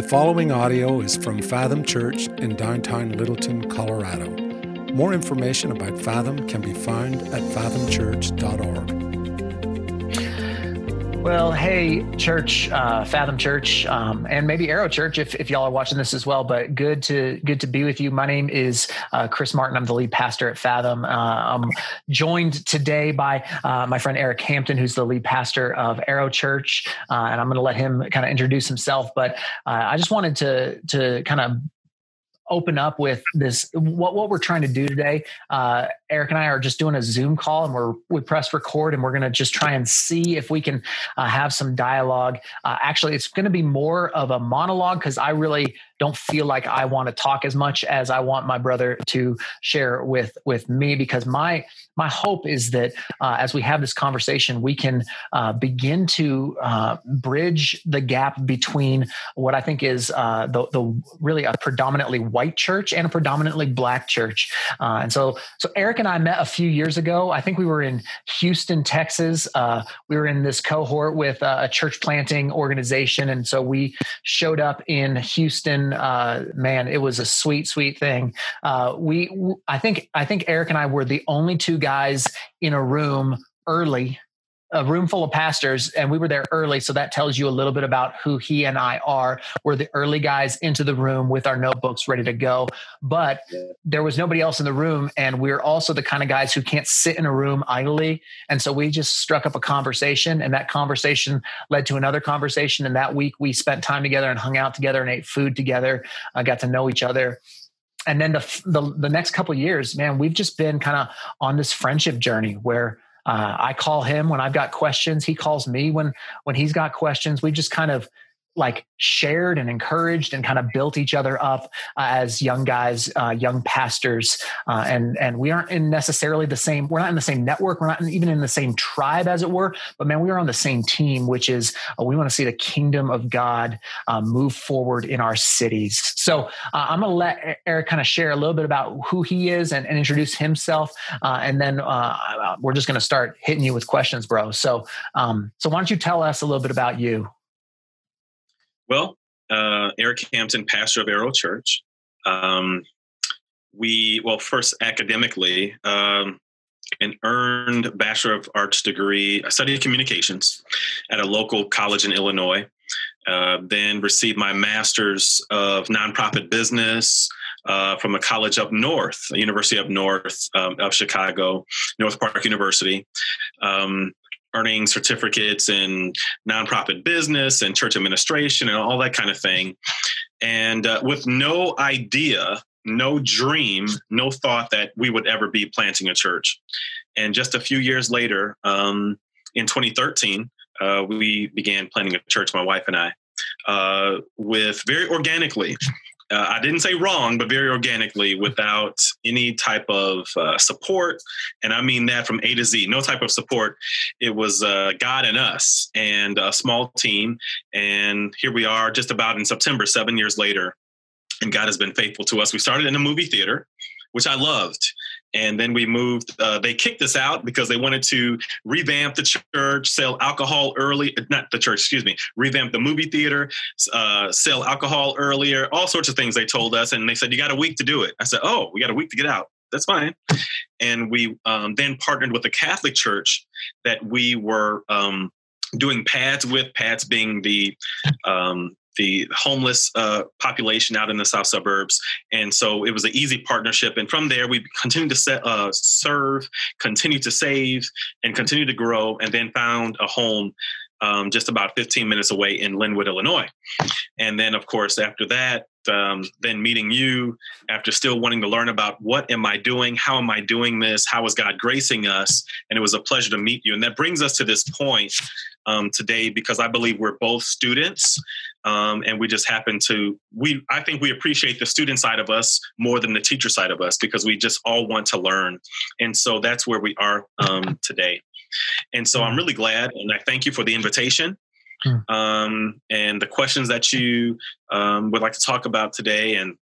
The following audio is from Fathom Church in downtown Littleton, Colorado. More information about Fathom can be found at fathomchurch.org. Well, hey, church, uh, Fathom Church, um, and maybe Arrow Church, if, if y'all are watching this as well. But good to good to be with you. My name is uh, Chris Martin. I'm the lead pastor at Fathom. Uh, I'm joined today by uh, my friend Eric Hampton, who's the lead pastor of Arrow Church, uh, and I'm going to let him kind of introduce himself. But uh, I just wanted to to kind of open up with this what, what we're trying to do today eric and i are just doing a zoom call and we're we press record and we're going to just try and see if we can uh, have some dialogue uh, actually it's going to be more of a monologue because i really don't feel like i want to talk as much as i want my brother to share with with me because my my hope is that uh, as we have this conversation we can uh, begin to uh, bridge the gap between what i think is the, the really a predominantly white church and a predominantly black church. Uh, and so, so Eric and I met a few years ago. I think we were in Houston, Texas. Uh, we were in this cohort with a church planting organization, and so we showed up in Houston. Uh, man, it was a sweet, sweet thing. Uh, we, I think, I think Eric and I were the only two guys in a room early a room full of pastors and we were there early so that tells you a little bit about who he and i are. We're the early guys into the room with our notebooks ready to go but there was nobody else in the room and we're also the kind of guys who can't sit in a room idly and so we just struck up a conversation and that conversation led to another conversation and that week we spent time together and hung out together and ate food together uh, got to know each other. And then the the, the next couple years man we've just been kind of on this friendship journey where uh, I call him when I've got questions. He calls me when when he's got questions. We just kind of like shared and encouraged and kind of built each other up uh, as young guys, uh, young pastors, uh, and and we aren't in necessarily the same. We're not in the same network. We're not even in the same tribe, as it were. But man, we are on the same team, which is uh, we want to see the kingdom of God uh, move forward in our cities. So uh, I'm going to let Eric kind of share a little bit about who he is and, and introduce himself, and then we're just going to start hitting you with questions, bro. So um, so why don't you tell us a little bit about you? Well, uh, Eric Hampton, pastor of Arrow Church. Um, we, well, first academically, um, an earned Bachelor of Arts degree, I studied communications at a local college in Illinois. Uh, then received my master's of nonprofit business uh, from a college up north, University up north um, of Chicago, North Park University. Um, earning certificates in nonprofit business and church administration and all that kind of thing. And uh, with no idea, no dream, no thought that we would ever be planting a church. And just a few years later, um, in 2013, uh, we began planting a church, my wife and I, uh, with very organically uh, I didn't say wrong, but very organically without any type of uh, support. And I mean that from A to Z, no type of support. It was uh, God and us and a small team. And here we are just about in September, seven years later. And God has been faithful to us. We started in a movie theater, which I loved and then we moved uh, they kicked us out because they wanted to revamp the church sell alcohol early not the church excuse me revamp the movie theater uh, sell alcohol earlier all sorts of things they told us. And they said you got a week to do it. I said oh we got a week to get out. That's fine. And we um, then partnered with the catholic church that we were um, doing PADS with PADS being the um, the homeless uh, population out in the south suburbs. And so it was an easy partnership. And from there, we continued to set, uh, serve, continue to save, and continue to grow, and then found a home um, just about 15 minutes away in Lynwood, Illinois. And then, of course, after that, um, then meeting you after still wanting to learn about what am I doing? How am I doing this? How is God gracing us? And it was a pleasure to meet you. And that brings us to this point um, today because I believe we're both students. Um, and we just happen to we i think we appreciate the student side of us more than the teacher side of us because we just all want to learn and so that's where we are um, today and so i'm really glad and i thank you for the invitation um, and the questions that you um, would like to talk about today and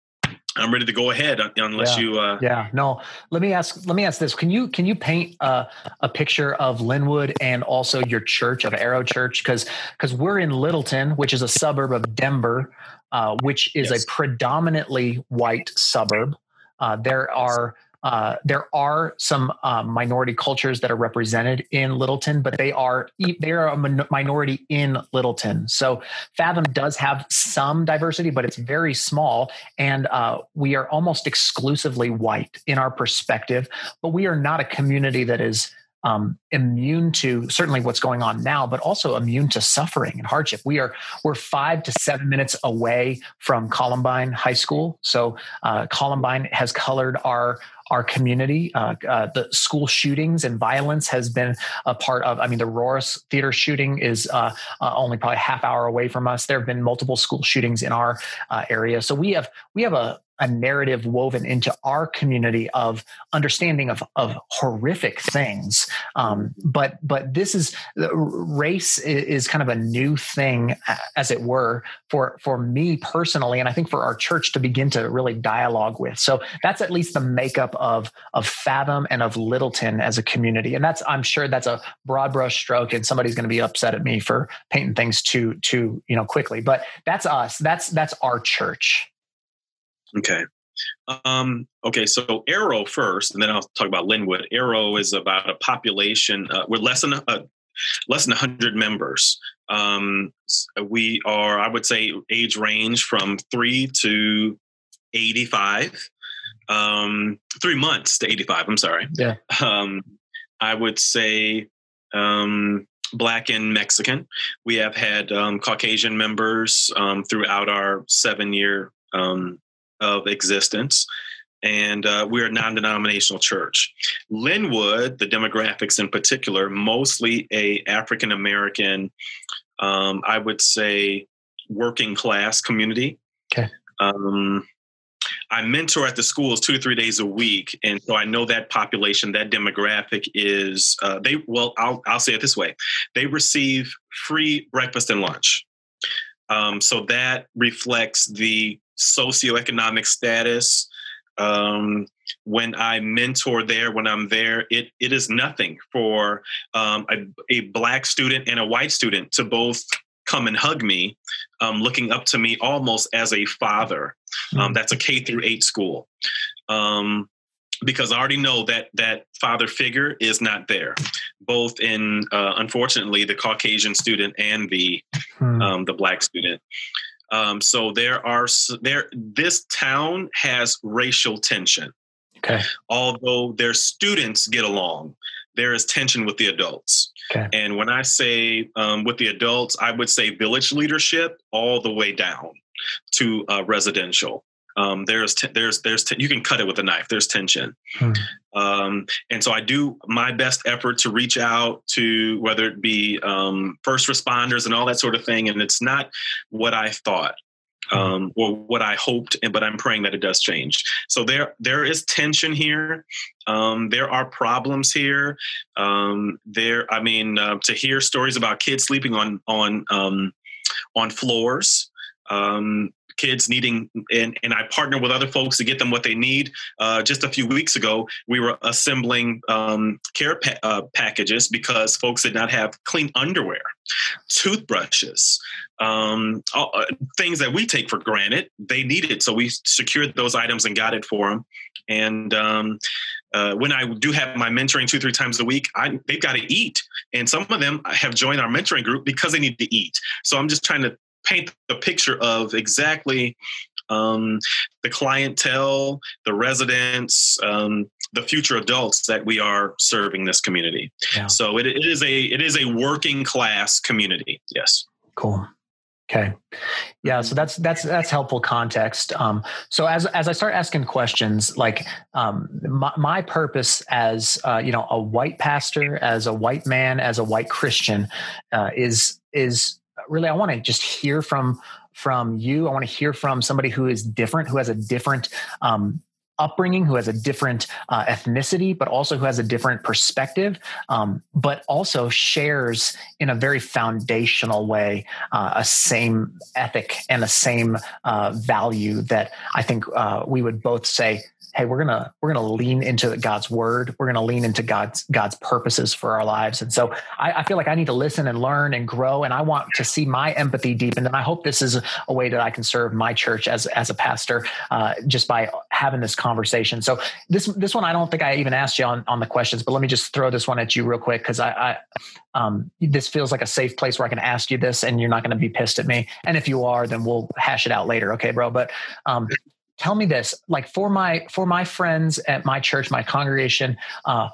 I'm ready to go ahead unless yeah. you. Uh, yeah, no. Let me ask. Let me ask this. Can you can you paint uh, a picture of Lynwood and also your church of Arrow Church? Because because we're in Littleton, which is a suburb of Denver, uh, which is yes. a predominantly white suburb. Uh, there are uh, there are some uh, minority cultures that are represented in Littleton, but they are they are a minority in Littleton. So Fathom does have some diversity, but it's very small, and uh, we are almost exclusively white in our perspective. But we are not a community that is um, immune to certainly what's going on now, but also immune to suffering and hardship. We are we're five to seven minutes away from Columbine High School, so uh, Columbine has colored our our community. Uh, uh, the school shootings and violence has been a part of. I mean, the Aurora's Theater shooting is uh, uh only probably half hour away from us. There have been multiple school shootings in our uh, area, so we have we have a a narrative woven into our community of understanding of, of horrific things. Um, but but this is race is kind of a new thing, as it were, for for me personally, and I think for our church to begin to really dialogue with. So that's at least the makeup of of Fathom and of Littleton as a community, and that's I'm sure that's a broad brush stroke, and somebody's going to be upset at me for painting things too too you know quickly. But that's us. That's that's our church. Okay. Um, okay, so Arrow first, and then I'll talk about Lynwood. Arrow is about a population. Uh, we're less than uh, less than 100 members. Um, we are, I would say, age range from three to 85. Um, three months to 85. I'm sorry. Yeah. Um, I would say um, Black and Mexican. We have had um, Caucasian members um, throughout our seven year um, of existence. And uh, we're a non denominational church. Lynwood, the demographics in particular, mostly a African American, um, I would say, working class community. Okay. Um, I mentor at the schools two to three days a week, and so I know that population, that demographic is uh, they. Well, I'll I'll say it this way: they receive free breakfast and lunch. Um, so that reflects the socioeconomic status. Um, when I mentor there, when I'm there, it it is nothing for um, a, a, black student and a white student to both come and hug me, um, looking up to me almost as a father. Mm-hmm. that's a K through eight school. Um, because I already know that that father figure is not there, both in uh, unfortunately the Caucasian student and the hmm. um, the black student. Um, so there are there. This town has racial tension. Okay. Although their students get along, there is tension with the adults. Okay. And when I say um, with the adults, I would say village leadership all the way down to uh, residential. Um, there's t- there's there's t- you can cut it with a knife. There's tension, hmm. um, and so I do my best effort to reach out to whether it be um, first responders and all that sort of thing. And it's not what I thought hmm. um, or what I hoped, but I'm praying that it does change. So there there is tension here. Um, there are problems here. Um, there, I mean, uh, to hear stories about kids sleeping on on um, on floors. Um, kids needing, and, and I partner with other folks to get them what they need. Uh, just a few weeks ago, we were assembling um, care pa- uh, packages because folks did not have clean underwear, toothbrushes, um, all, uh, things that we take for granted. They needed, so we secured those items and got it for them. And um, uh, when I do have my mentoring two, three times a week, I, they've got to eat. And some of them have joined our mentoring group because they need to eat. So I'm just trying to paint the picture of exactly um, the clientele, the residents, um, the future adults that we are serving this community. Yeah. So it, it is a it is a working class community. Yes. Cool. Okay. Yeah. So that's that's that's helpful context. Um, so as as I start asking questions, like um, my, my purpose as uh, you know a white pastor, as a white man, as a white Christian, uh, is is really I want to just hear from from you. I want to hear from somebody who is different, who has a different um, upbringing, who has a different uh, ethnicity, but also who has a different perspective, um, but also shares in a very foundational way uh, a same ethic and a same uh, value that I think uh, we would both say hey we're gonna we're gonna lean into god's word. We're gonna lean into god's god's purposes for our lives. And so I, I, feel like i need to listen and learn and grow and i want to see my empathy deepen and i hope this is a way that i can serve my church as as a pastor uh, just by having this conversation. So this this one i don't think i even asked you on on the questions but let me just throw this one at you real quick because I, I um, this feels like a safe place where i can ask you this and you're not going to be pissed at me. And if you are then we'll hash it out later okay bro? But um, tell me this like for my for my friends at my church my congregation uh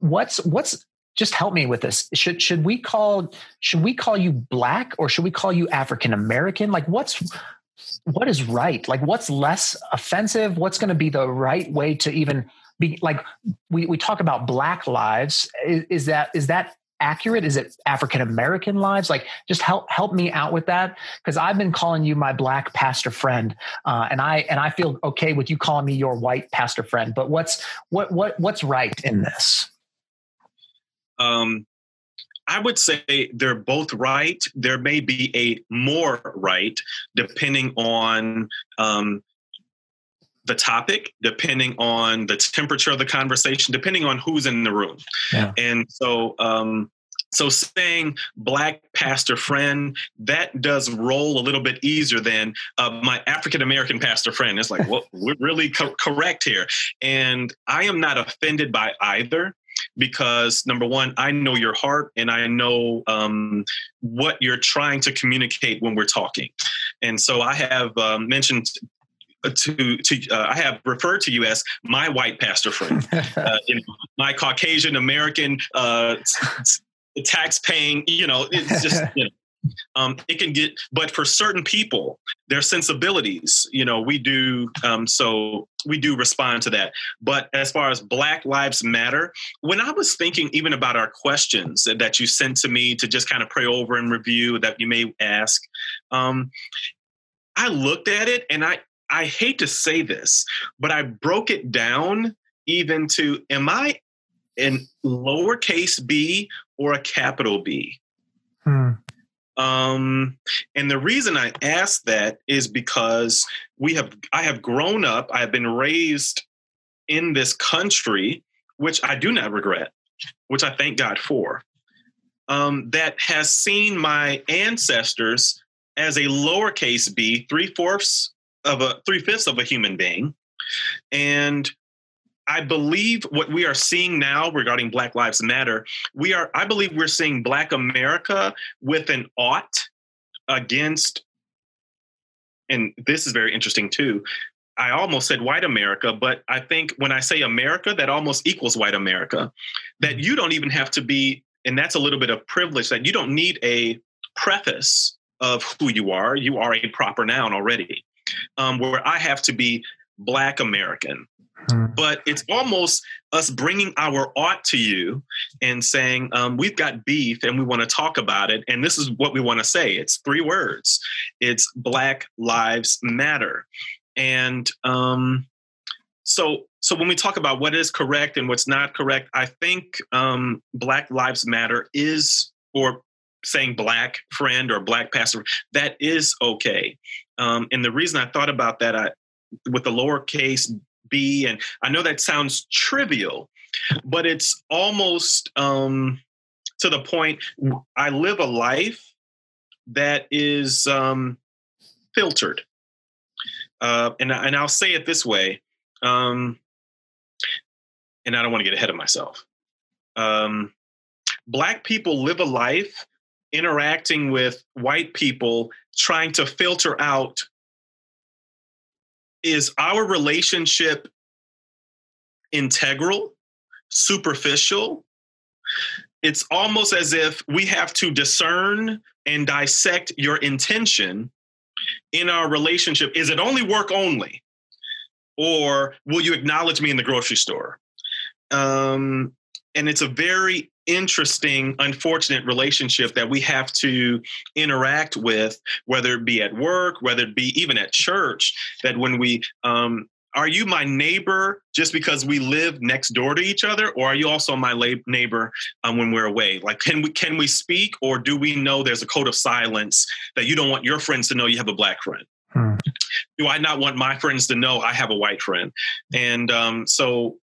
what's what's just help me with this. Should should we call should we call you black or should we call you african american? Like what's what is right? Like what's less offensive? What's going to be the right way to even be like we, we talk about black lives. Is, is that is that accurate? Is it African American lives? Like, just help help me out with that because I've been calling you my black pastor friend, uh, and I and I feel okay with you calling me your white pastor friend. But what's what what what's right in this? Um, I would say they're both right. There may be a more right depending on um, the topic, depending on the temperature of the conversation, depending on who's in the room. Yeah. And so, um, so saying black pastor friend that does roll a little bit easier than uh, my African American pastor friend. It's like, well, we're really co- correct here, and I am not offended by either because number one, I know your heart and I know um, what you're trying to communicate when we're talking. And so I have um, mentioned to to uh, I have referred to you as my white pastor friend, uh, you know, my Caucasian American uh, tax paying. You know, it's just you know. Um, it can get, but for certain people, their sensibilities, you know, we do. Um, so we do respond to that. But as far as Black Lives Matter, when I was thinking even about our questions that you sent to me to just kind of pray over and review that you may ask, um, I looked at it and I I hate to say this, but I broke it down even to am I in lowercase b or a capital B? Hmm. Um, and the reason I ask that is because we have I have grown up, I have been raised in this country, which I do not regret, which I thank God for. Um, that has seen my ancestors as a lowercase b, three fourths of a three fifths of a human being. And I believe what we are seeing now regarding Black Lives Matter, we are, I believe we're seeing Black America with an ought against, and this is very interesting too. I almost said white America, but I think when I say America, that almost equals white America. That mm-hmm. you don't even have to be, and that's a little bit of privilege, that you don't need a preface of who you are. You are a proper noun already um, where I have to be Black American. Hmm. But it's almost us bringing our art to you and saying, um, we've got beef and we want to talk about it. And this is what we want to say. It's three words it's Black Lives Matter. And um, so, so when we talk about what is correct and what's not correct, I think um, Black Lives Matter is, or saying black friend or black pastor, that is okay. Um, and the reason I thought about that I, with the lowercase b, and I know that sounds trivial, but it's almost um, to the point I live a life that is um, filtered. Uh, and, and I'll say it this way, um, and I don't want to get ahead of myself. Um, black people live a life interacting with white people trying to filter out is our relationship integral, superficial? It's almost as if we have to discern and dissect your intention in our relationship. Is it only work only? Or will you acknowledge me in the grocery store? Um, and it's a very interesting, unfortunate relationship that we have to interact with, whether it be at work, whether it be even at church, that when we um, are you my neighbor just because we live next door to each other, or are you also my lab- neighbor um, when we're away? Like, can we can we speak, or do we know there's a code of silence that you don't want your friends to know you have a black friend? Hmm. Do I not want my friends to know I have a white friend? And um, so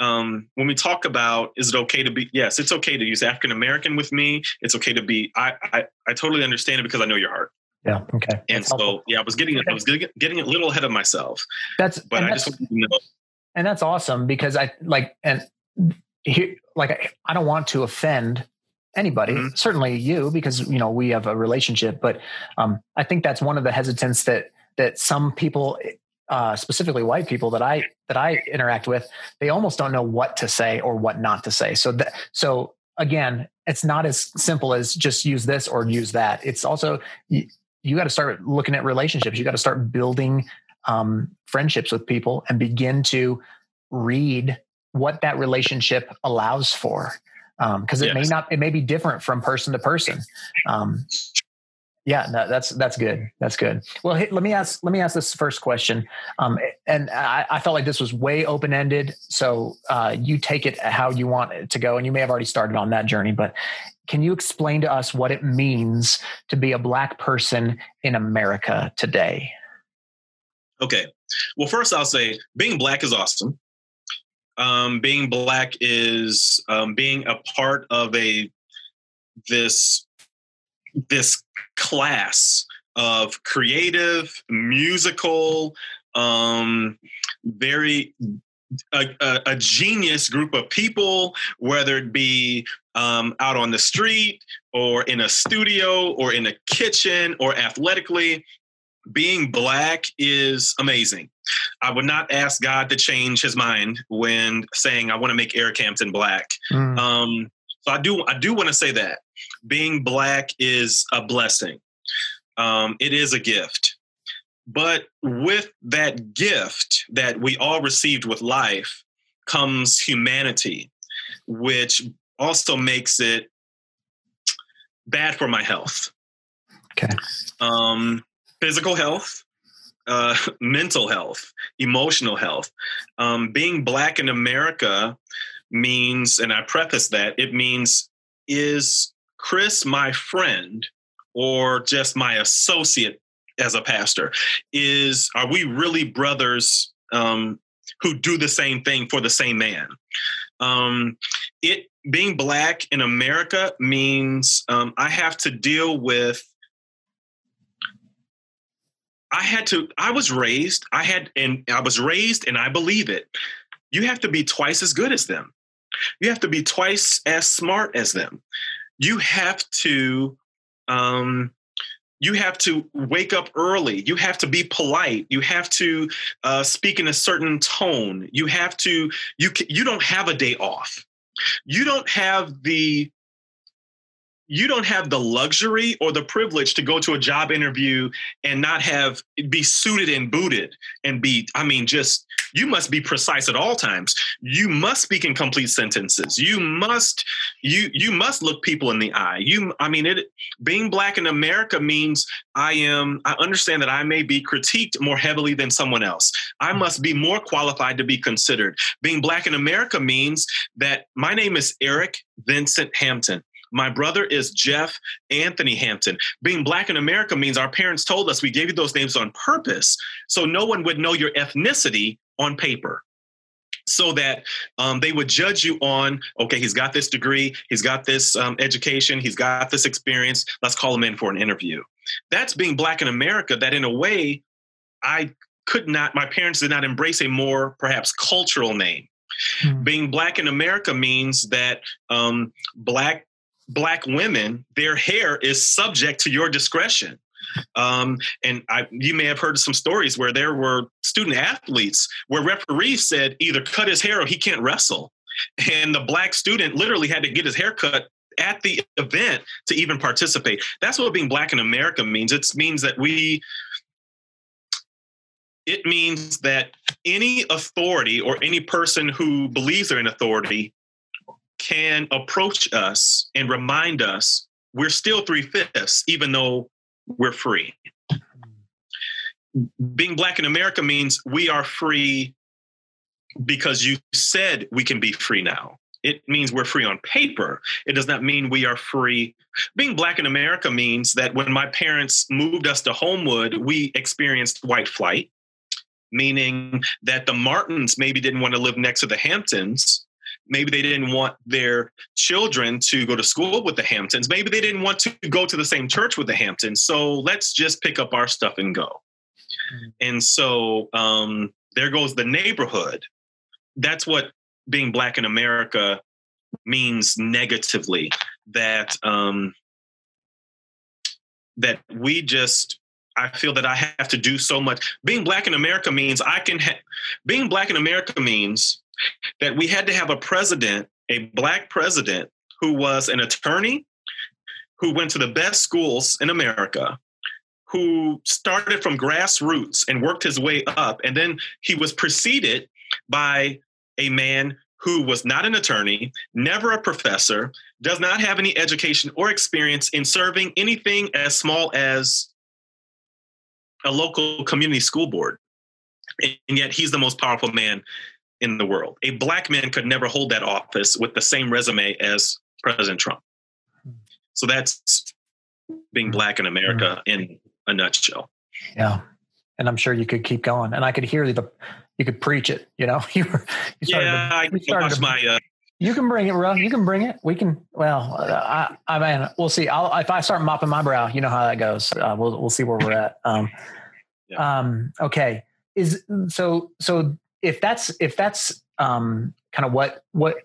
um, when we talk about is it okay to be yes it's okay to use african american with me it's okay to be I, I i totally understand it because i know your heart yeah okay and that's so helpful. yeah i was getting okay. i was getting, getting a little ahead of myself that's but i that's, just want to know and that's awesome because i like and here like I, I don't want to offend anybody mm-hmm. certainly you because you know we have a relationship but um i think that's one of the hesitance that that some people uh, specifically white people that I that I interact with, they almost don't know what to say or what not to say. So that so again, it's not as simple as just use this or use that. It's also you, you got to start looking at relationships. You got to start building um, friendships with people and begin to read what that relationship allows for because um, it yes. may not it may be different from person to person um, yeah, no, that's that's good. That's good. Well, hey, let me ask let me ask this first question, um, and I, I, felt like this was way open ended. So uh, you take it how you want it to go, and you may have already started on that journey. But can you explain to us what it means to be a black person in America today? Okay. Well, first I'll say being black is awesome. Um, being black is um, being a part of a this this class of creative, musical, um, very a, a, a, genius group of people, whether it be um, out on the street or in a studio or in a kitchen or athletically. Being black is amazing. I would not ask God to change his mind when saying I want to make Eric Hampton black. Mm. Um, so I do I do want to say that being black is a blessing. Um, it is a gift. But with that gift that we all received with life comes humanity, which also makes it bad for my health. Okay. Um, physical health, uh, mental health, emotional health. Um, being black in America means, and I preface that, it means is Chris my friend or just my associate as a pastor? Is are we really brothers um, who do the same thing for the same man? Um, it being black in America means um, I have to deal with. I had to. I was raised. I had, and I was raised, and I believe it. You have to be twice as good as them. You have to be twice as smart as them. You have to um, you have to wake up early. You have to be polite. You have to uh, speak in a certain tone. You have to. You you don't have a day off. You don't have the you don't have the luxury or the privilege to go to a job interview and not have be suited and booted and be i mean just you must be precise at all times. You must speak in complete sentences. You must you you must look people in the eye. You i mean it being black in america means i am i understand that i may be critiqued more heavily than someone else. I mm-hmm. must be more qualified to be considered. Being black in america means that my name is eric vincent hampton my brother is Jeff Anthony Hampton. Being black in America means our parents told us we gave you those names on purpose so no one would know your ethnicity on paper so that um, they would judge you on okay he's got this degree he's got this um, education he's got this experience let's call him in for an interview that's being black in america that in a way i could not my parents did not embrace a more perhaps cultural name hmm. being black in america means that um, black black women, their hair is subject to your discretion. Um, and I, you may have heard some stories where there were student athletes where referees said either cut his hair or he can't wrestle. And the black student literally had to get his hair cut at the event to even participate. That's what being black in America means. It means that we, it means that any authority or any person who believes they're in authority can approach us and remind us we're still three fifths, even though we're free. being black in America means we are free because you said we can be free now. It means we're free on paper. It does not mean we are free. Being black in America means that when my parents moved us to Homewood, we experienced white flight, meaning that the Martins maybe didn't want to live next to the Hamptons. Maybe they didn't want their children to go to school with the Hamptons. Maybe they didn't want to go to the same church with the Hamptons. So let's just pick up our stuff and go. Mm-hmm. And so um, there goes the neighborhood. That's what being black in America means negatively. That um, that we just I feel that I have to do so much. Being black in America means I can. Ha- being black in America means that we had to have a president, a black president, who was an attorney, who went to the best schools in America, who started from grassroots and worked his way up, and then he was preceded by a man who was not an attorney, never a professor, does not have any education or experience in serving anything as small as a local community school board. And yet he's the most powerful man in the world. A black man could never hold that office with the same resume as President Trump. So that's being black in America mm-hmm. in a nutshell. Yeah. And I'm sure you could keep going. And I could hear the you could preach it. You know, you were. You yeah, to, I you started to, my. Uh, you can bring it, bro. You can bring it. We can. Well, I, I mean, we'll see. I'll if I start mopping my brow, you know how that goes. Uh, we'll we'll see where we're at. Um, yeah. um, okay. Is so so if that's if that's um, kind of what what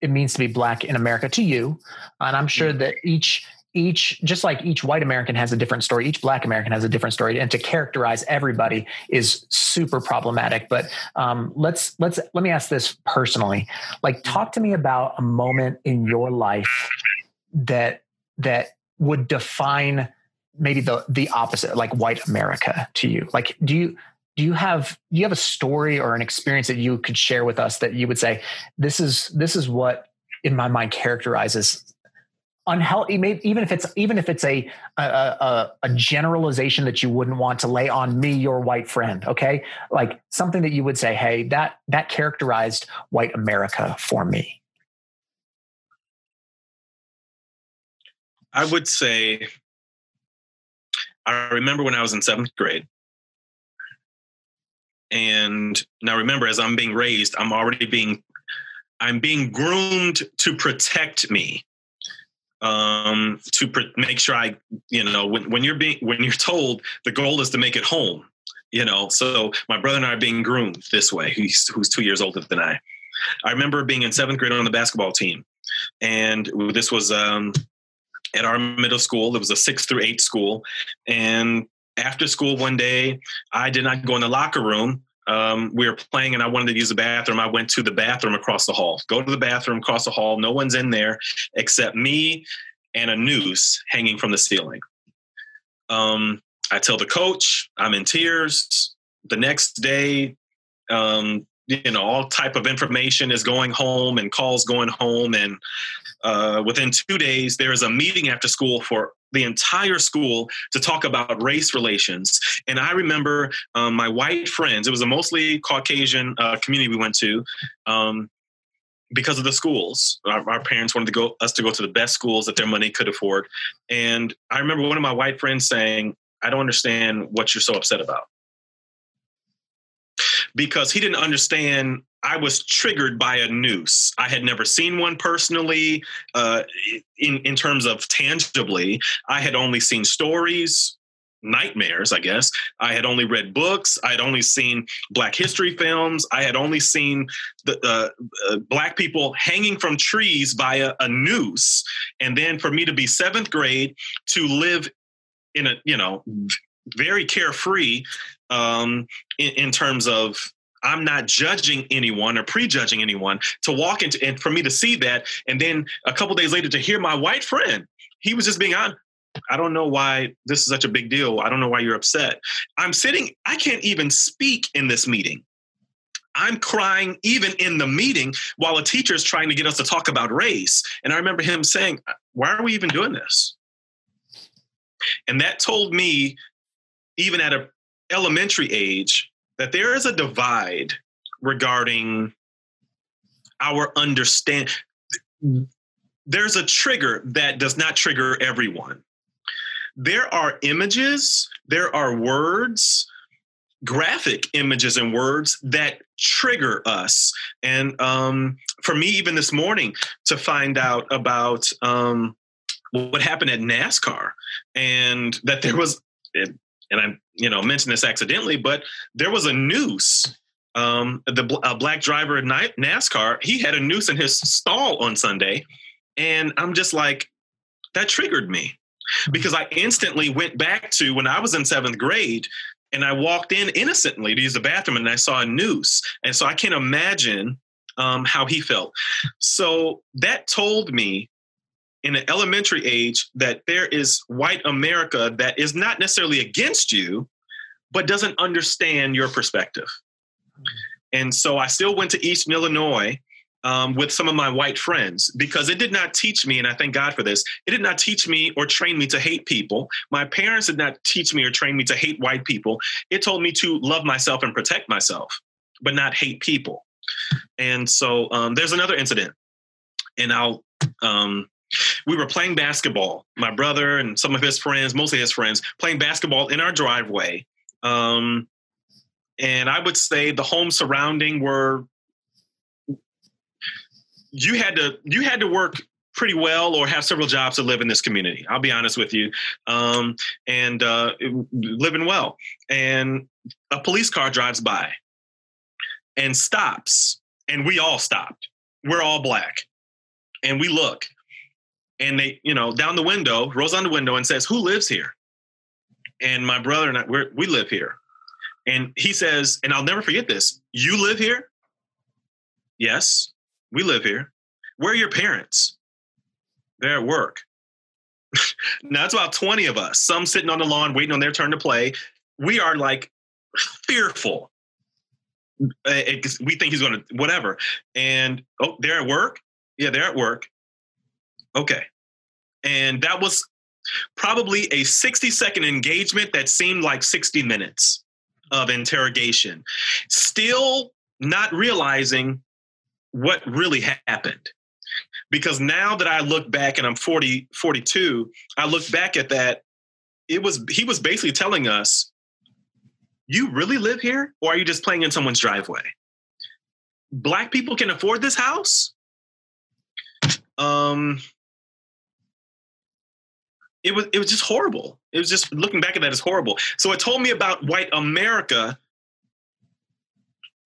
it means to be black in America to you, and I'm sure mm-hmm. that each each just like each white american has a different story each black american has a different story and to characterize everybody is super problematic but um, let's let's let me ask this personally. Like talk to me about a moment in your life that that would define maybe the the opposite like white america to you. Like do you do you have do you have a story or an experience that you could share with us that you would say this is this is what in my mind characterizes unhealthy even if it's even if it's a, a, a a generalization that you wouldn't want to lay on me your white friend okay? Like something that you would say hey that that characterized white america for me. I would say i remember when i was in seventh grade and now remember as i'm being raised i'm already being i'm being groomed to protect me um, to pr- make sure I, you know, when, when you're being when you're told the goal is to make it home, you know. So my brother and I are being groomed this way. He's who's two years older than I. I remember being in seventh grade on the basketball team, and this was um, at our middle school. It was a six through eight school, and after school one day, I did not go in the locker room um, we were playing and I wanted to use the bathroom. I went to the bathroom across the hall. Go to the bathroom across the hall. No one's in there except me and a noose hanging from the ceiling. Um, I tell the coach I'm in tears. The next day, um, you know, all type of information is going home and calls going home. And uh, within two days, there is a meeting after school for the entire school to talk about race relations. And I remember um, my white friends, it was a mostly Caucasian uh, community we went to. Um, because of the schools, our, our, parents wanted to go us to go to the best schools that their money could afford. And I remember one of my white friends saying, "I don't understand what you're so upset about," because he didn't understand I was triggered by a noose. I had never seen one personally, uh, in in terms of tangibly. I had only seen stories, nightmares, I guess. I had only read books. I had only seen Black history films. I had only seen the uh, uh, Black people hanging from trees by a, a noose. And then for me to be seventh grade to live in a you know very carefree um, in, in terms of I'm not judging anyone or prejudging anyone to walk into and for me to see that and then a couple days later to hear my white friend he was just being on I don't know why this is such a big deal. I don't know why you're upset. I'm sitting I can't even speak in this meeting. I'm crying even in the meeting while a teacher is trying to get us to talk about race. And I remember him saying, uh, Why are we even doing this? And that told me, even at a elementary age that there is a divide regarding our understand there's a trigger that does not trigger everyone. There are images there are words graphic images and words that trigger us. And um, for me even this morning to find out about um, what happened at nascar and that there was and i you know mentioned this accidentally but there was a noose um, the a black driver in NASCAR, he had a noose in his stall on Sunday, and I'm just like, that triggered me because I instantly went back to when I was in seventh grade, and I walked in innocently to use the bathroom, and I saw a noose, and so I can't imagine um, how he felt. So that told me in an elementary age that there is white America that is not necessarily against you, but doesn't understand your perspective. And so I still went to Eastern Illinois um, with some of my white friends because it did not teach me, and I thank God for this, it did not teach me or train me to hate people. My parents did not teach me or train me to hate white people. It told me to love myself and protect myself, but not hate people. And so um, there's another incident, and I'll. Um, we were playing basketball, my brother and some of his friends, mostly his friends, playing basketball in our driveway. Um, and I would say the homes surrounding were you had to you had to work pretty well or have several jobs to live in this community. I'll be honest with you, um, and uh, living well. And a police car drives by and stops, and we all stopped. We're all black, and we look, and they, you know, down the window, rolls on the window and says, "Who lives here?" And my brother and I, we live here. And he says, and I'll never forget this You live here? Yes, we live here. Where are your parents? They're at work. now it's about 20 of us, some sitting on the lawn waiting on their turn to play. We are like fearful. Eh, eh, we think he's going to, whatever. And oh, they're at work? Yeah, they're at work. Okay. And that was probably a 60 second engagement that seemed like 60 minutes of interrogation, still not realizing what really happened. Because now that I look back and I'm 40, 42, I look back at that, it was he was basically telling us, you really live here or are you just playing in someone's driveway? Black people can afford this house? Um, it was it was just horrible. It was just looking back at that is horrible. So it told me about white America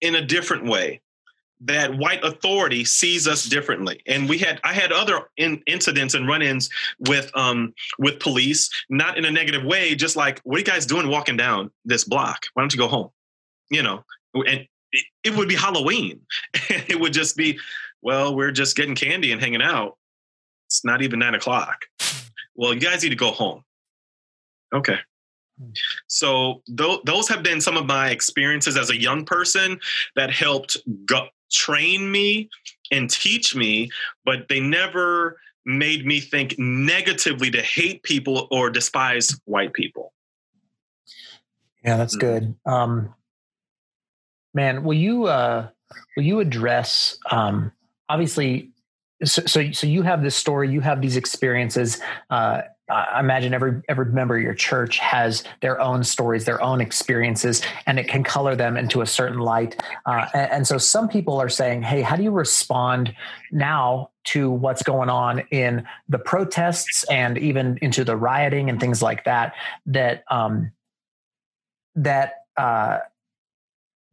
in a different way. That white authority sees us differently, and we had I had other in, incidents and run-ins with um with police, not in a negative way, just like what are you guys doing walking down this block? Why don't you go home? You know, and it, it would be Halloween, it would just be, well, we're just getting candy and hanging out. It's not even nine o'clock well, you guys need to go home. Okay. So th- those have been some of my experiences as a young person that helped go- train me and teach me, but they never made me think negatively to hate people or despise white people. Yeah, that's mm-hmm. good. Um, man, will you uh, will you address um, obviously so, so, you have this story, you have these experiences. Uh, I imagine every every member of your church has their own stories, their own experiences, and it can color them into a certain light. Uh, and, and, so, some people are saying, "Hey, how do you respond now to what's going on in the protests and even into the rioting and things like that?" That um, that uh,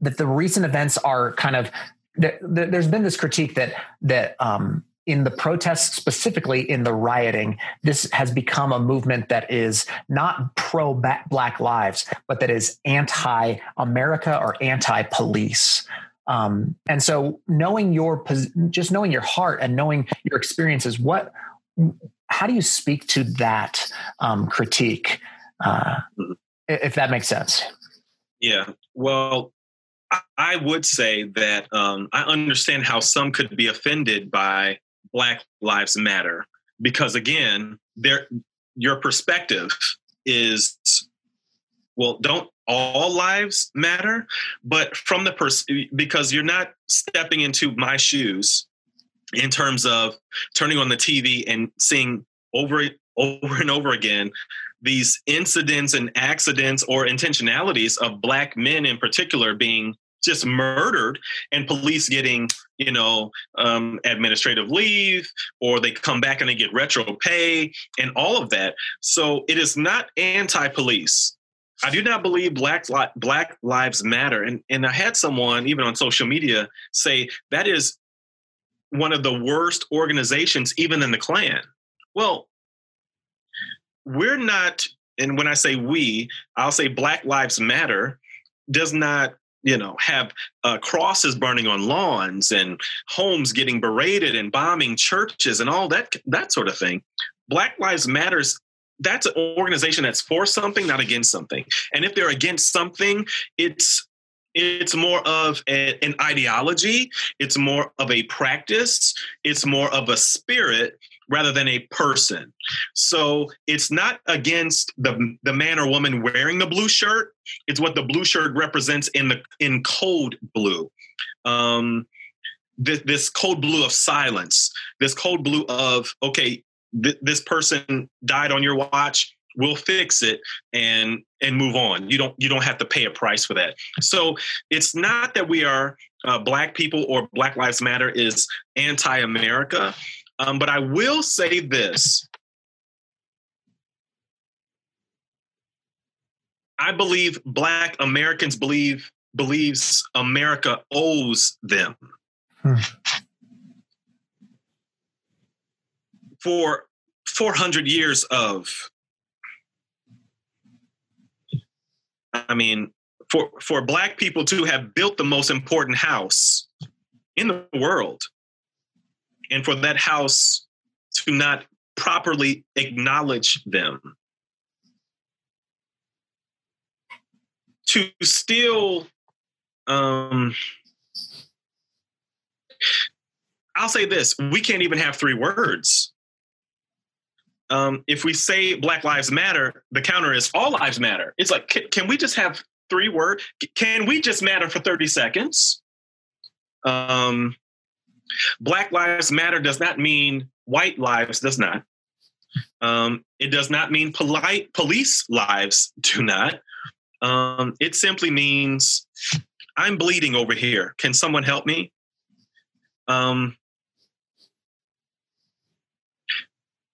that the recent events are kind of there's been this critique that that um, in the protests, specifically in the rioting, this has become a movement that is not pro Black lives, but that is anti America or anti police. Um, and so, knowing your just knowing your heart and knowing your experiences, what how do you speak to that um, critique, uh, if that makes sense? Yeah. Well, I would say that um, I understand how some could be offended by Black Lives Matter. Because again, there your perspective is well, don't all lives matter, but from the person because you're not stepping into my shoes in terms of turning on the TV and seeing over over and over again these incidents and accidents or intentionalities of black men in particular being just murdered and police getting you know um, administrative leave or they come back and they get retro pay and all of that. So it is not anti-police. I do not believe black li- black lives matter. And and i had someone even on social media say that is one of the worst organizations even in the klan. Well we're not and when i say we i'll say black lives matter does not you know have uh, crosses burning on lawns and homes getting berated and bombing churches and all that that sort of thing. Black lives matters that's an organization that's for something not against something. And if they're against something it's it's more of a, an ideology. It's more of a practice. It's more of a spirit rather than a person. So it's not against the the man or woman wearing the blue shirt. It's what the blue shirt represents in the in code blue. Um, this, this code blue of silence. This code blue of okay, th- this person died on your watch. We'll fix it and and move on. You don't you don't have to pay a price for that. So it's not that we are uh, black people or Black Lives Matter is anti-America. Um, but I will say this. I believe Black Americans believe believes America owes them. Hmm. For 400 years of, I mean, for, for Black people to have built the most important house in the world, and for that house to not properly acknowledge them. To still, um, I'll say this we can't even have three words. Um, if we say Black Lives Matter, the counter is all lives matter. It's like, can, can we just have three words? Can we just matter for 30 seconds? Um, Black Lives Matter does not mean white lives does not. Um, it does not mean polite police lives do not. Um, it simply means I'm bleeding over here. Can someone help me? Um,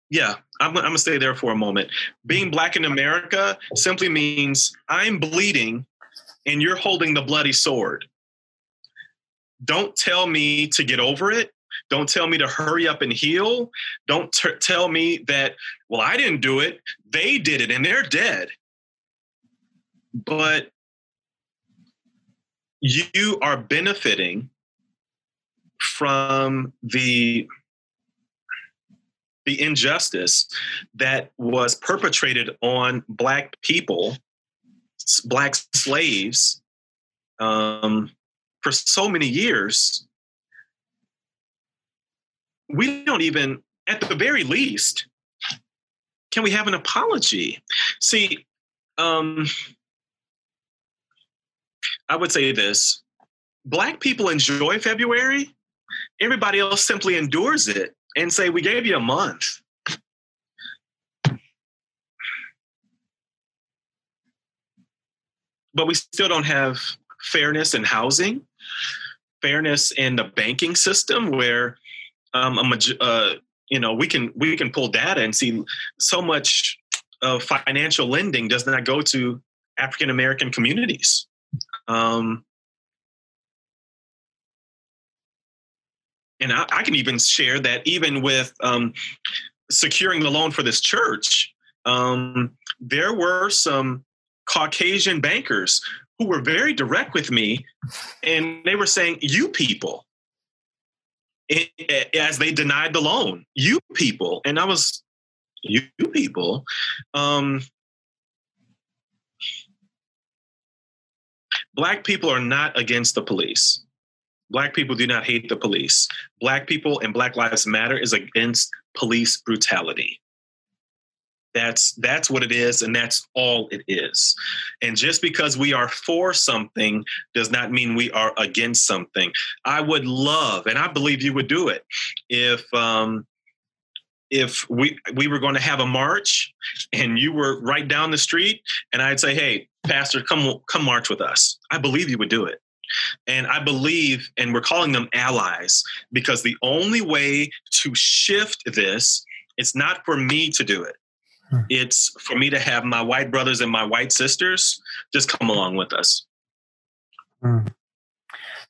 yeah, I'm, I'm to stay there for a moment. Being black in America simply means I'm bleeding and you're holding the bloody sword don't tell me to get over it. Don't tell me to hurry up and heal. Don't t- tell me that, well, I didn't do it. They did it and they're dead. But you are benefiting from the the injustice that was perpetrated on black people black slaves um, for so many years, we don't even, at the very least, can we have an apology? See, um, I would say this Black people enjoy February, everybody else simply endures it and say, We gave you a month. But we still don't have fairness in housing fairness in the banking system where um, a, uh, you know we can we can pull data and see so much of financial lending does not go to African American communities. Um, and I, I, can even share that even with um, securing the loan for this church, um, there were some Caucasian bankers who were very direct with me and they were saying you people as they denied the loan you people and i was you people? Um, black people are not against the police. Black people do not hate the police. Black people and black lives matter is against police brutality That's that's what it is, and that's all it is. And just because we are for something does not mean we are against something. I would love, and I believe you would do it, if um, if we we were going to have a march and you were right down the street, and I'd say, "Hey, Pastor, come come march with us." I believe you would do it. And I believe, and we're calling them allies, because the only way to shift this, it's not for me to do it. Hmm. It's for me to have my white brothers and my white sisters just come along with us. Hmm.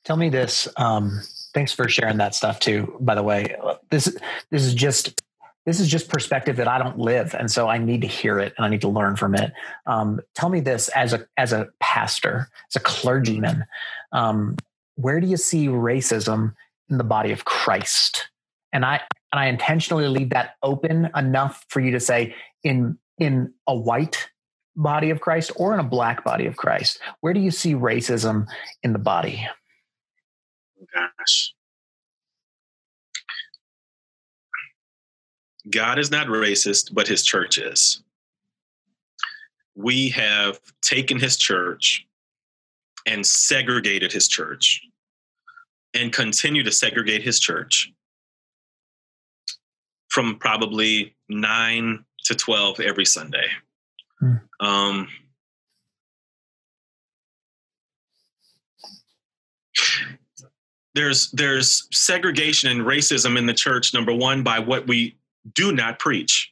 Tell me this. Um, thanks for sharing that stuff too. By the way, this this is just this is just perspective that I don't live, and so I need to hear it and I need to learn from it. Um, tell me this as a as a pastor, as a clergyman, um, where do you see racism in the body of Christ? And I and I intentionally leave that open enough for you to say in in a white body of Christ or in a black body of Christ. Where do you see racism in the body? Gosh. God is not racist, but his church is. We have taken his church and segregated his church and continue to segregate his church from probably nine to 12 every Sunday. Hmm. Um, there's there's segregation and racism in the church number one by what we do not preach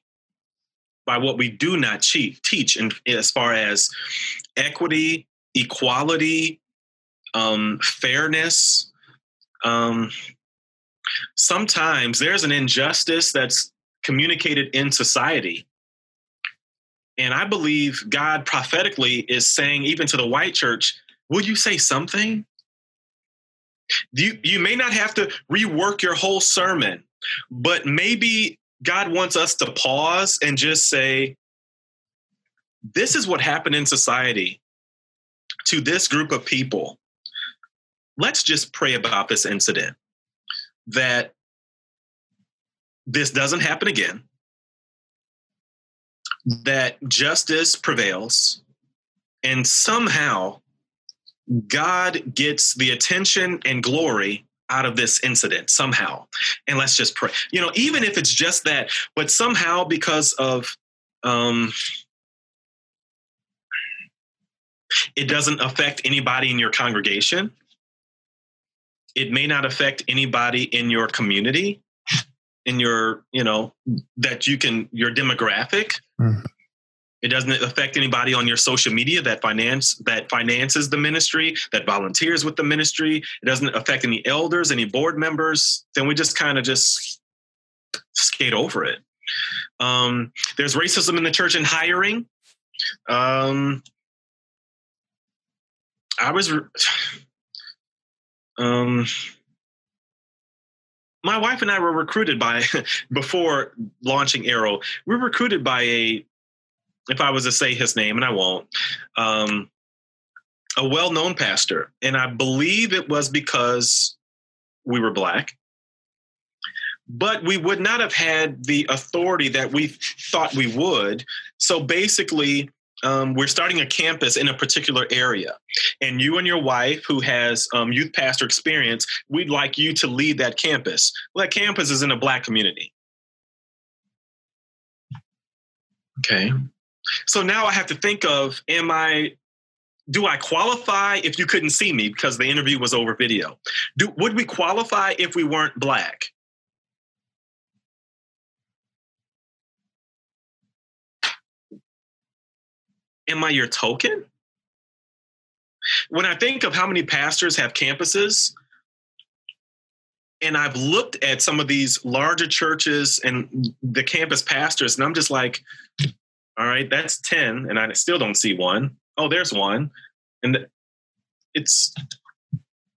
by what we do not teach and as far as equity equality, um, fairness. Um, sometimes there's an injustice that's communicated in society. And I believe God prophetically is saying, even to the white church, will you say something? You, you may not have to rework your whole sermon, but maybe God wants us to pause and just say, this is what happened in society to this group of people, let's just pray about this incident that this doesn't happen again, that justice prevails, and somehow God gets the attention and glory out of this incident somehow. And let's just pray. You know, even if it's just that, but somehow because of um, it doesn't affect anybody in your congregation. It may not affect anybody in your community, in your, you know, that you can, your demographic. Mm. It doesn't affect anybody on your social media that finance that finances the ministry, that volunteers with the ministry. It doesn't affect any elders, any board members. Then we just kind of just skate over it. Um, there's racism in the church in hiring. Um, I was, um, my wife and I were recruited by before launching Arrow. We were recruited by a, if I was to say his name, and I won't, um, a well-known pastor, and I believe it was because we were black. But we would not have had the authority that we thought we would. So basically, um, we're starting a campus in a particular area, and you and your wife, who has um, youth pastor experience, we'd like you to lead that campus. Well, that campus is in a black community. Okay. So now I have to think of am I do I qualify if you couldn't see me because the interview was over video? Do would we qualify if we weren't black? Am I your token? When I think of how many pastors have campuses, and I've looked at some of these larger churches and the campus pastors, and I'm just like, all right, that's 10, and I still don't see one. Oh, there's one. And it's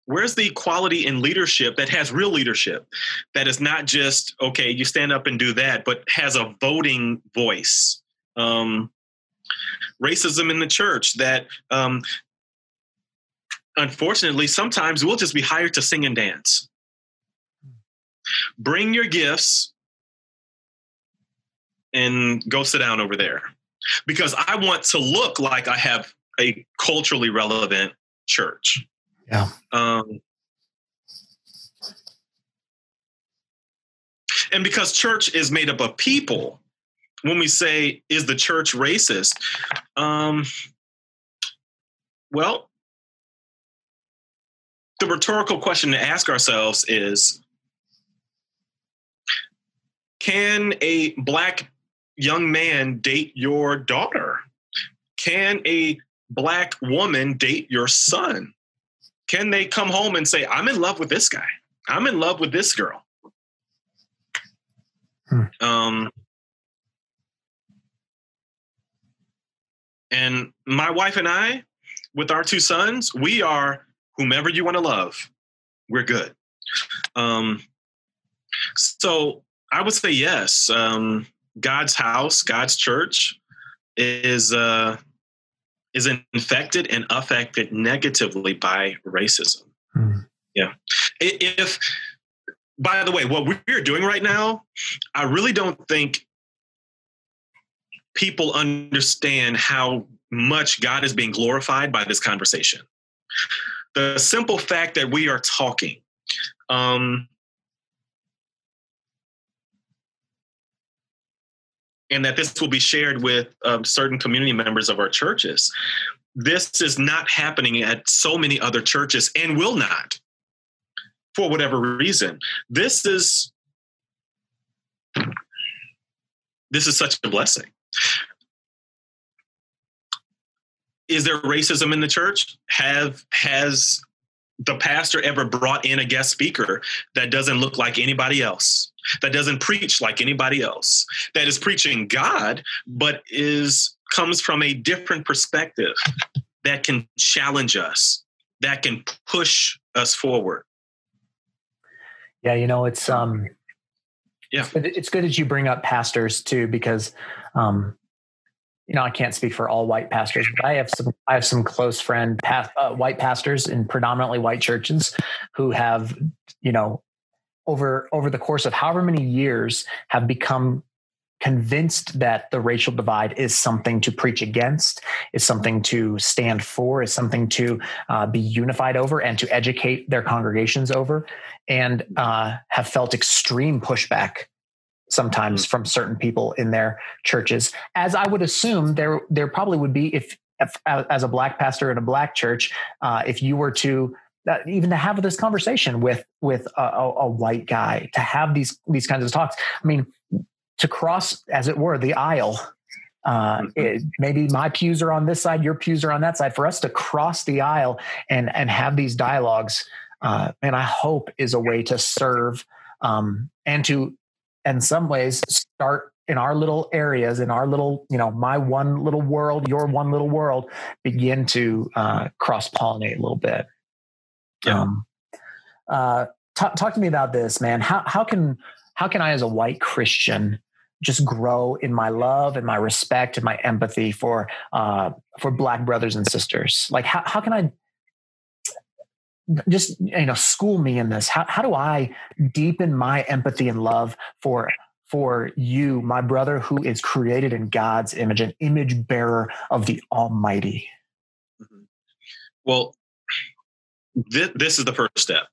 where's the equality in leadership that has real leadership that is not just okay you stand up and do that but has a voting voice um, racism in the church that um, unfortunately sometimes we'll just be hired to sing and dance bring your gifts and go sit down over there because I want to look like I have a culturally relevant church. Yeah. Um, and because church is made up of people, when we say, is the church racist? Um, well, the rhetorical question to ask ourselves is Can a black young man date your daughter? Can a black woman date your son? Can they come home and say, I'm in love with this guy? I'm in love with this girl? Hmm. Um, and my wife and I, with our two sons, we are whomever you want to love. We're good. Um, so I would say yes. Um, God's house, God's church, is uh, is infected and affected negatively by racism. Hmm. Yeah. If, by the way, what we're doing right now, I really don't think people understand how much God is being glorified by this conversation. The simple fact that we are talking. Um, and that this will be shared with um, certain community members of our churches. This is not happening at so many other churches and will not for whatever reason. This is this is such a blessing. Is there racism in the church? Have has the pastor ever brought in a guest speaker that doesn't look like anybody else? that doesn't preach like anybody else, that is preaching God, but is comes from a different perspective that can challenge us, that can push us forward. Yeah, you know, it's um yeah. It's good that you bring up pastors too, because um, you know, I can't speak for all white pastors, but I have some I have some close friend past, uh, white pastors in predominantly white churches who have, you know, over over the course of however many years have become convinced that the racial divide is something to preach against, is something to stand for, is something to uh, be unified over and to educate their congregations over, and uh, have felt extreme pushback sometimes from certain people in their churches. As I would assume there there probably would be if, if as a black pastor in a black church, uh, if you were to that even to have this conversation with with a, a, white guy to have these these kinds of talks i mean to cross as it were the aisle uh, mm-hmm. it, maybe my pews are on this side your pews are on that side for us to cross the aisle and and have these dialogues uh, and i hope is a way to serve um, and to in some ways start in our little areas in our little you know my one little world your one little world begin to uh, cross pollinate a little bit yeah. Um, uh, talk, talk to me about this, man. How how can how can I, as a white Christian, just grow in my love and my respect and my empathy for uh, for Black brothers and sisters? Like, how how can I just you know school me in this? How how do I deepen my empathy and love for for you, my brother, who is created in God's image, an image bearer of the Almighty? Mm-hmm. Well, this, this is the first step.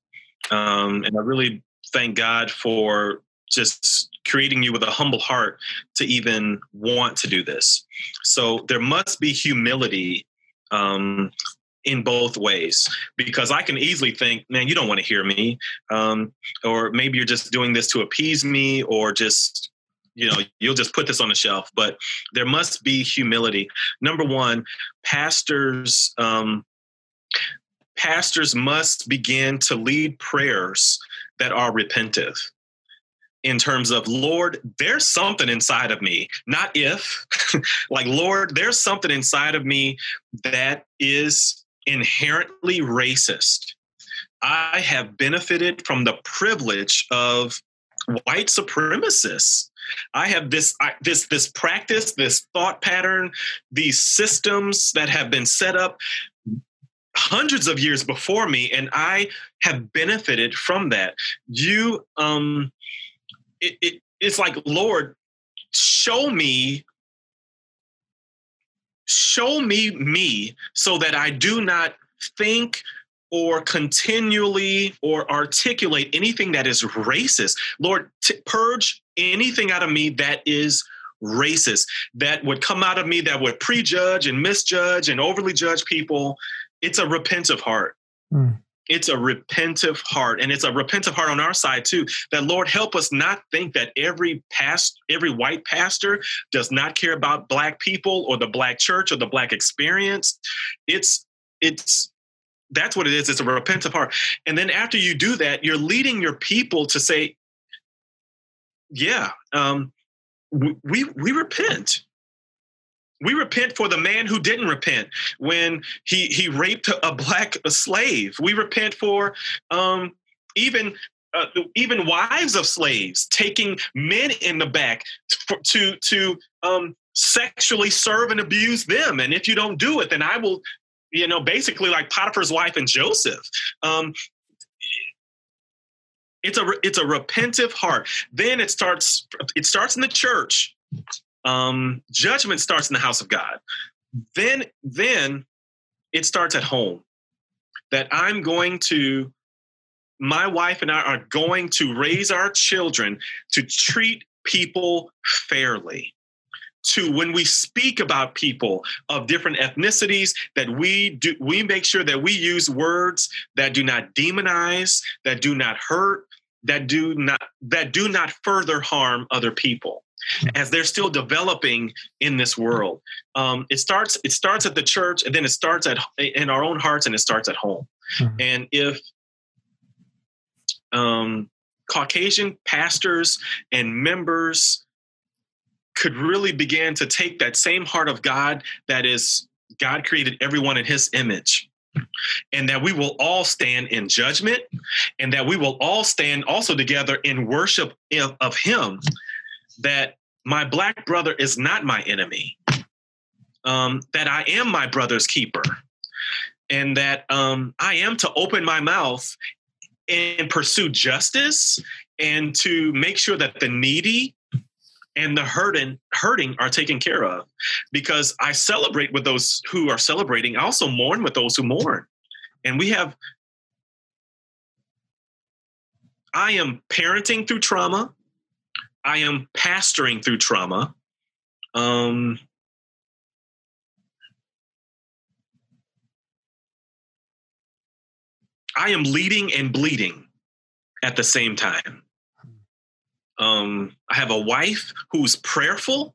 Um, and I really thank God for just creating you with a humble heart to even want to do this. So there must be humility um, in both ways. Because I can easily think, man, you don't want to hear me. Um, or maybe you're just doing this to appease me or just you know you'll just put this on the shelf. But there must be humility. Number one pastors um, pastors must begin to lead prayers that are repentive in terms of lord there's something inside of me. Not if like lord there's something inside of me that is inherently racist. I have benefited from the privilege of white supremacists. I have this I, this this practice this thought pattern these systems that have been set up hundreds of years before me and i have benefited from that. You um it, it, it's like lord show me show me me so that I do not think or continually or articulate anything that is racist. Lord, t- purge anything out of me that is racist, that would come out of me that would prejudge and misjudge and overly judge people. It's a repentive heart. Mm. It's a repentive heart, and it's a repentive heart on our side too. That Lord help us not think that every past, every white pastor does not care about black people or the black church or the black experience. It's it's that's what it is. It's a repentant heart. And then after you do that, you're leading your people to say, yeah, um, we, we repent. We repent for the man who didn't repent when he, he raped a black slave. We repent for um, even uh, even wives of slaves taking men in the back to to, to um, sexually serve and abuse them. And if you don't do it, then I will you know, basically like Potiphar's wife and Joseph. Um, it's a it's a repentive heart. Then it starts it starts in the church. Um, judgment starts in the house of God. Then then it starts at home. That I'm going to my wife and I are going to raise our children to treat people fairly to when we speak about people of different ethnicities that we do we make sure that we use words that do not demonize that do not hurt that do not that do not further harm other people as they're still developing in this world um, it starts it starts at the church and then it starts at in our own hearts and it starts at home mm-hmm. and if um, caucasian pastors and members could really begin to take that same heart of God that is God created everyone in his image. And that we will all stand in judgment, and that we will all stand also together in worship of, of Him. That my black brother is not my enemy, um, that I am my brother's keeper, and that um, I am to open my mouth and pursue justice and to make sure that the needy and the hurting hurting are taken care of because i celebrate with those who are celebrating. I also mourn with those who mourn. And we have i am parenting through trauma i am pastoring through trauma. Um, i am leading and bleeding at the same time. Um, I have a wife who's prayerful.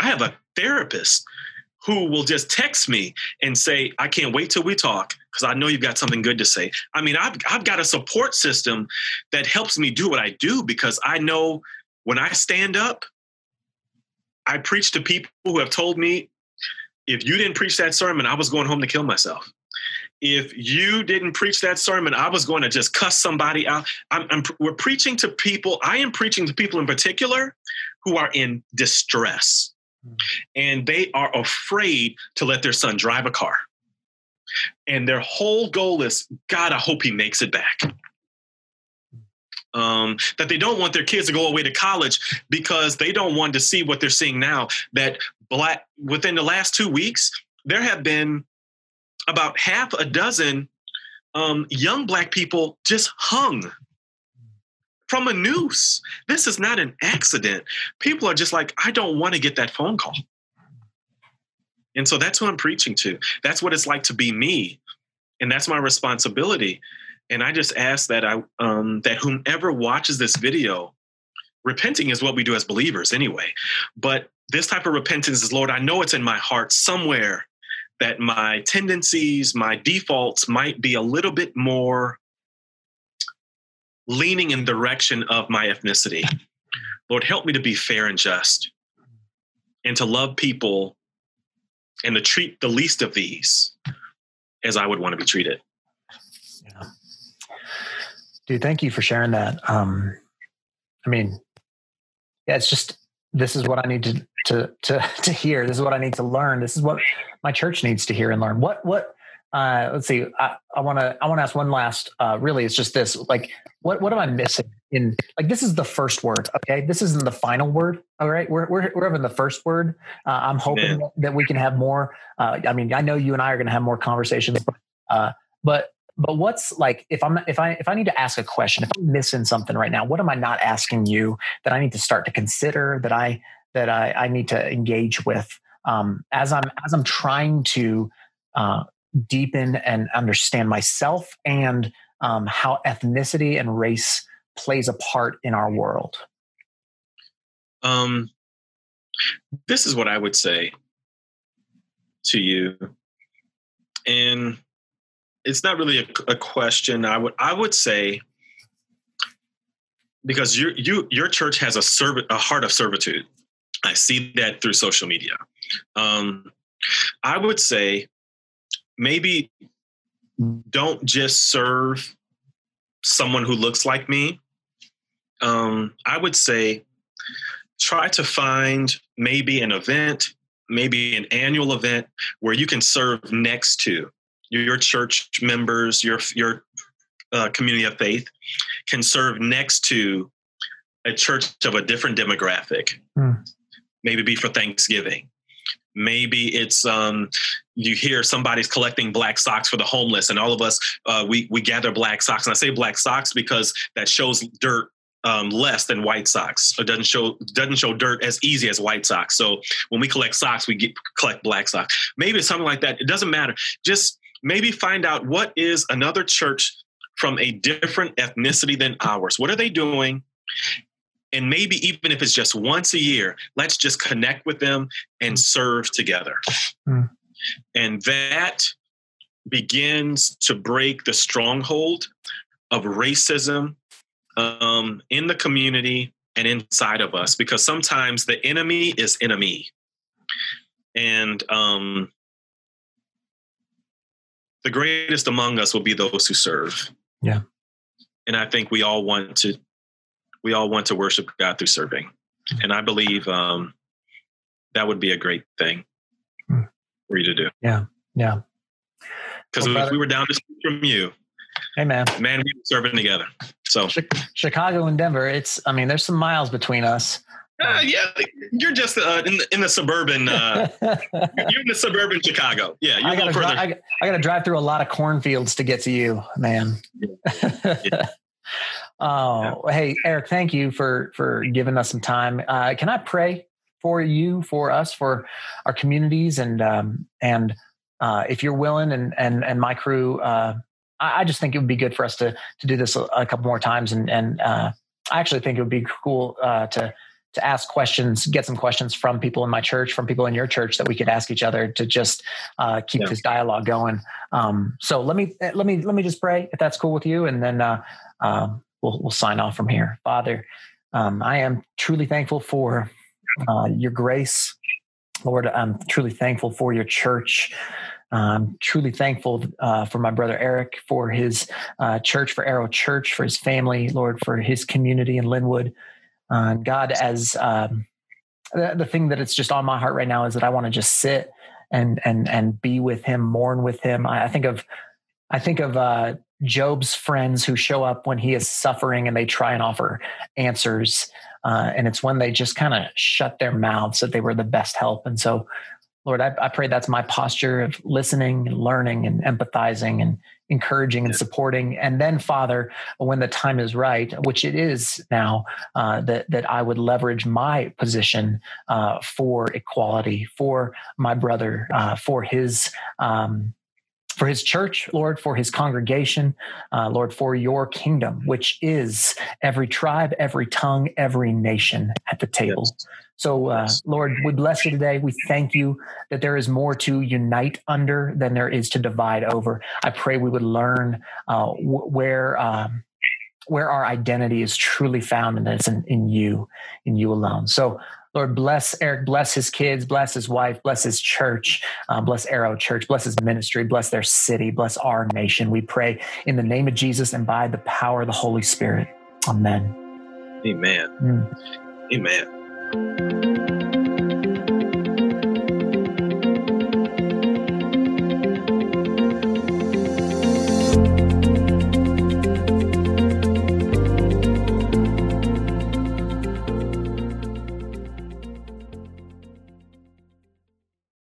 I have a therapist who will just text me and say, I can't wait till we talk because I know you've got something good to say. I mean, I've, I've got a support system that helps me do what I do because I know when I stand up, I preach to people who have told me, if you didn't preach that sermon, I was going home to kill myself if you didn't preach that sermon, I was going to just cuss somebody out. I'm, I'm, we're preaching to people. I am preaching to people in particular who are in distress hmm. and they are afraid to let their son drive a car. And their whole goal is God, I hope he makes it back. Um, that they don't want their kids to go away to college because they don't want to see what they're seeing now. That black within the last two weeks, there have been about half a dozen um, young black people just hung from a noose. This is not an accident. People are just like, I don't want to get that phone call. And so that's who I'm preaching to. That's what it's like to be me. And that's my responsibility. And I just ask that I um, that whomever watches this video, repenting is what we do as believers anyway. But this type of repentance is, Lord, I know it's in my heart somewhere that my tendencies, my defaults might be a little bit more leaning in direction of my ethnicity. Lord, help me to be fair and just and to love people and to treat the least of these as I would want to be treated. Yeah. Dude, thank you for sharing that. Um, I mean, yeah, it's just this is what I need to to to to hear. This is what I need to learn. This is what my church needs to hear and learn. What what uh, let's see. I want to I want to ask one last. Uh, really, it's just this. Like, what what am I missing in like this is the first word, okay? This isn't the final word. All right, we're we're we're having the first word. Uh, I'm hoping that, that, we can have more. Uh, I mean, I know you and I are going to have more conversations, but uh, but but what's like if i'm if i if i need to ask a question if i'm missing something right now what am i not asking you that i need to start to consider that i that i, I need to engage with um, as i'm as i'm trying to uh, deepen and understand myself and um, how ethnicity and race plays a part in our world um, this is what i would say to you and it's not really a, a, question. I would I would say because you you your church has a serv- a heart of servitude. I see that through social media. Um, I would say maybe don't just serve someone who looks like me. Um, I would say try to find maybe an event, maybe an annual event where you can serve next to your church members, your your uh, community of faith, can serve next to a church of a different demographic. Mm. Maybe be for Thanksgiving. Maybe it's um, you hear somebody's collecting black socks for the homeless, and all of us uh, we we gather black socks. And I say black socks because that shows dirt um, less than white socks. It doesn't show doesn't show dirt as easy as white socks. So when we collect socks, we get collect black socks. Maybe it's something like that. It doesn't matter. Just maybe find out what is another church from a different ethnicity than ours. What are they doing? And maybe even if it's just once a year, let's just connect with them and serve together. Mm. And that begins to break the stronghold of racism um, in the community and inside of us because sometimes the enemy is enemy. And um, the greatest among us will be those who serve. Yeah. And I think we all want to we all want to worship God through serving. And I believe um, that would be a great thing mm. for you to do. Yeah. Yeah. Because well, if we were down the street from you, hey man, man, we were serving together. So Chicago and Denver, it's I mean, there's some miles between us. Uh, yeah, you're just uh, in, the, in the suburban. Uh, you're in the suburban Chicago. Yeah, you're I gotta, further. I, I got to drive through a lot of cornfields to get to you, man. Yeah. yeah. Oh, yeah. hey, Eric, thank you for for giving us some time. Uh, can I pray for you, for us, for our communities, and um, and uh, if you're willing, and and and my crew, uh, I, I, just think it would be good for us to to do this a, a couple more times, and and I actually think it would be cool to to ask questions, get some questions from people in my church, from people in your church that we could ask each other to just uh, keep yeah. this dialogue going. Um, so let me let me let me just pray if that's cool with you, and then uh, uh, we'll we'll sign off from here. Father, um, I am truly thankful for uh, your grace, Lord. I'm truly thankful for your church. I'm truly thankful uh, for my brother Eric, for his uh, church, for Arrow Church, for his family, Lord, for his community in Lynwood. Uh, God, as um, the, the thing that it's just on my heart right now is that I want to just sit and and and be with Him, mourn with Him. I, I think of I think of uh, Job's friends who show up when he is suffering and they try and offer answers. Uh, and it's when they just kind of shut their mouths that they were the best help. And so, Lord, I, I, pray that's my posture of listening and learning and empathizing and encouraging and supporting. And then, Father, when the time is right, which it is now, uh, that that I would leverage my position uh, for equality for my brother, uh, for his. Um, for his church, Lord, for his congregation, uh, Lord, for your kingdom, which is every tribe, every tongue, every nation at the table. Yes. So, uh, Lord, we bless you today. We thank you that there is more to unite under than there is to divide over. I pray we would learn uh, w- where. Um, where our identity is truly found, and it's in, in you, in you alone. So, Lord, bless Eric, bless his kids, bless his wife, bless his church, uh, bless Arrow Church, bless his ministry, bless their city, bless our nation. We pray in the name of Jesus and by the power of the Holy Spirit. Amen. Amen. Mm. Amen.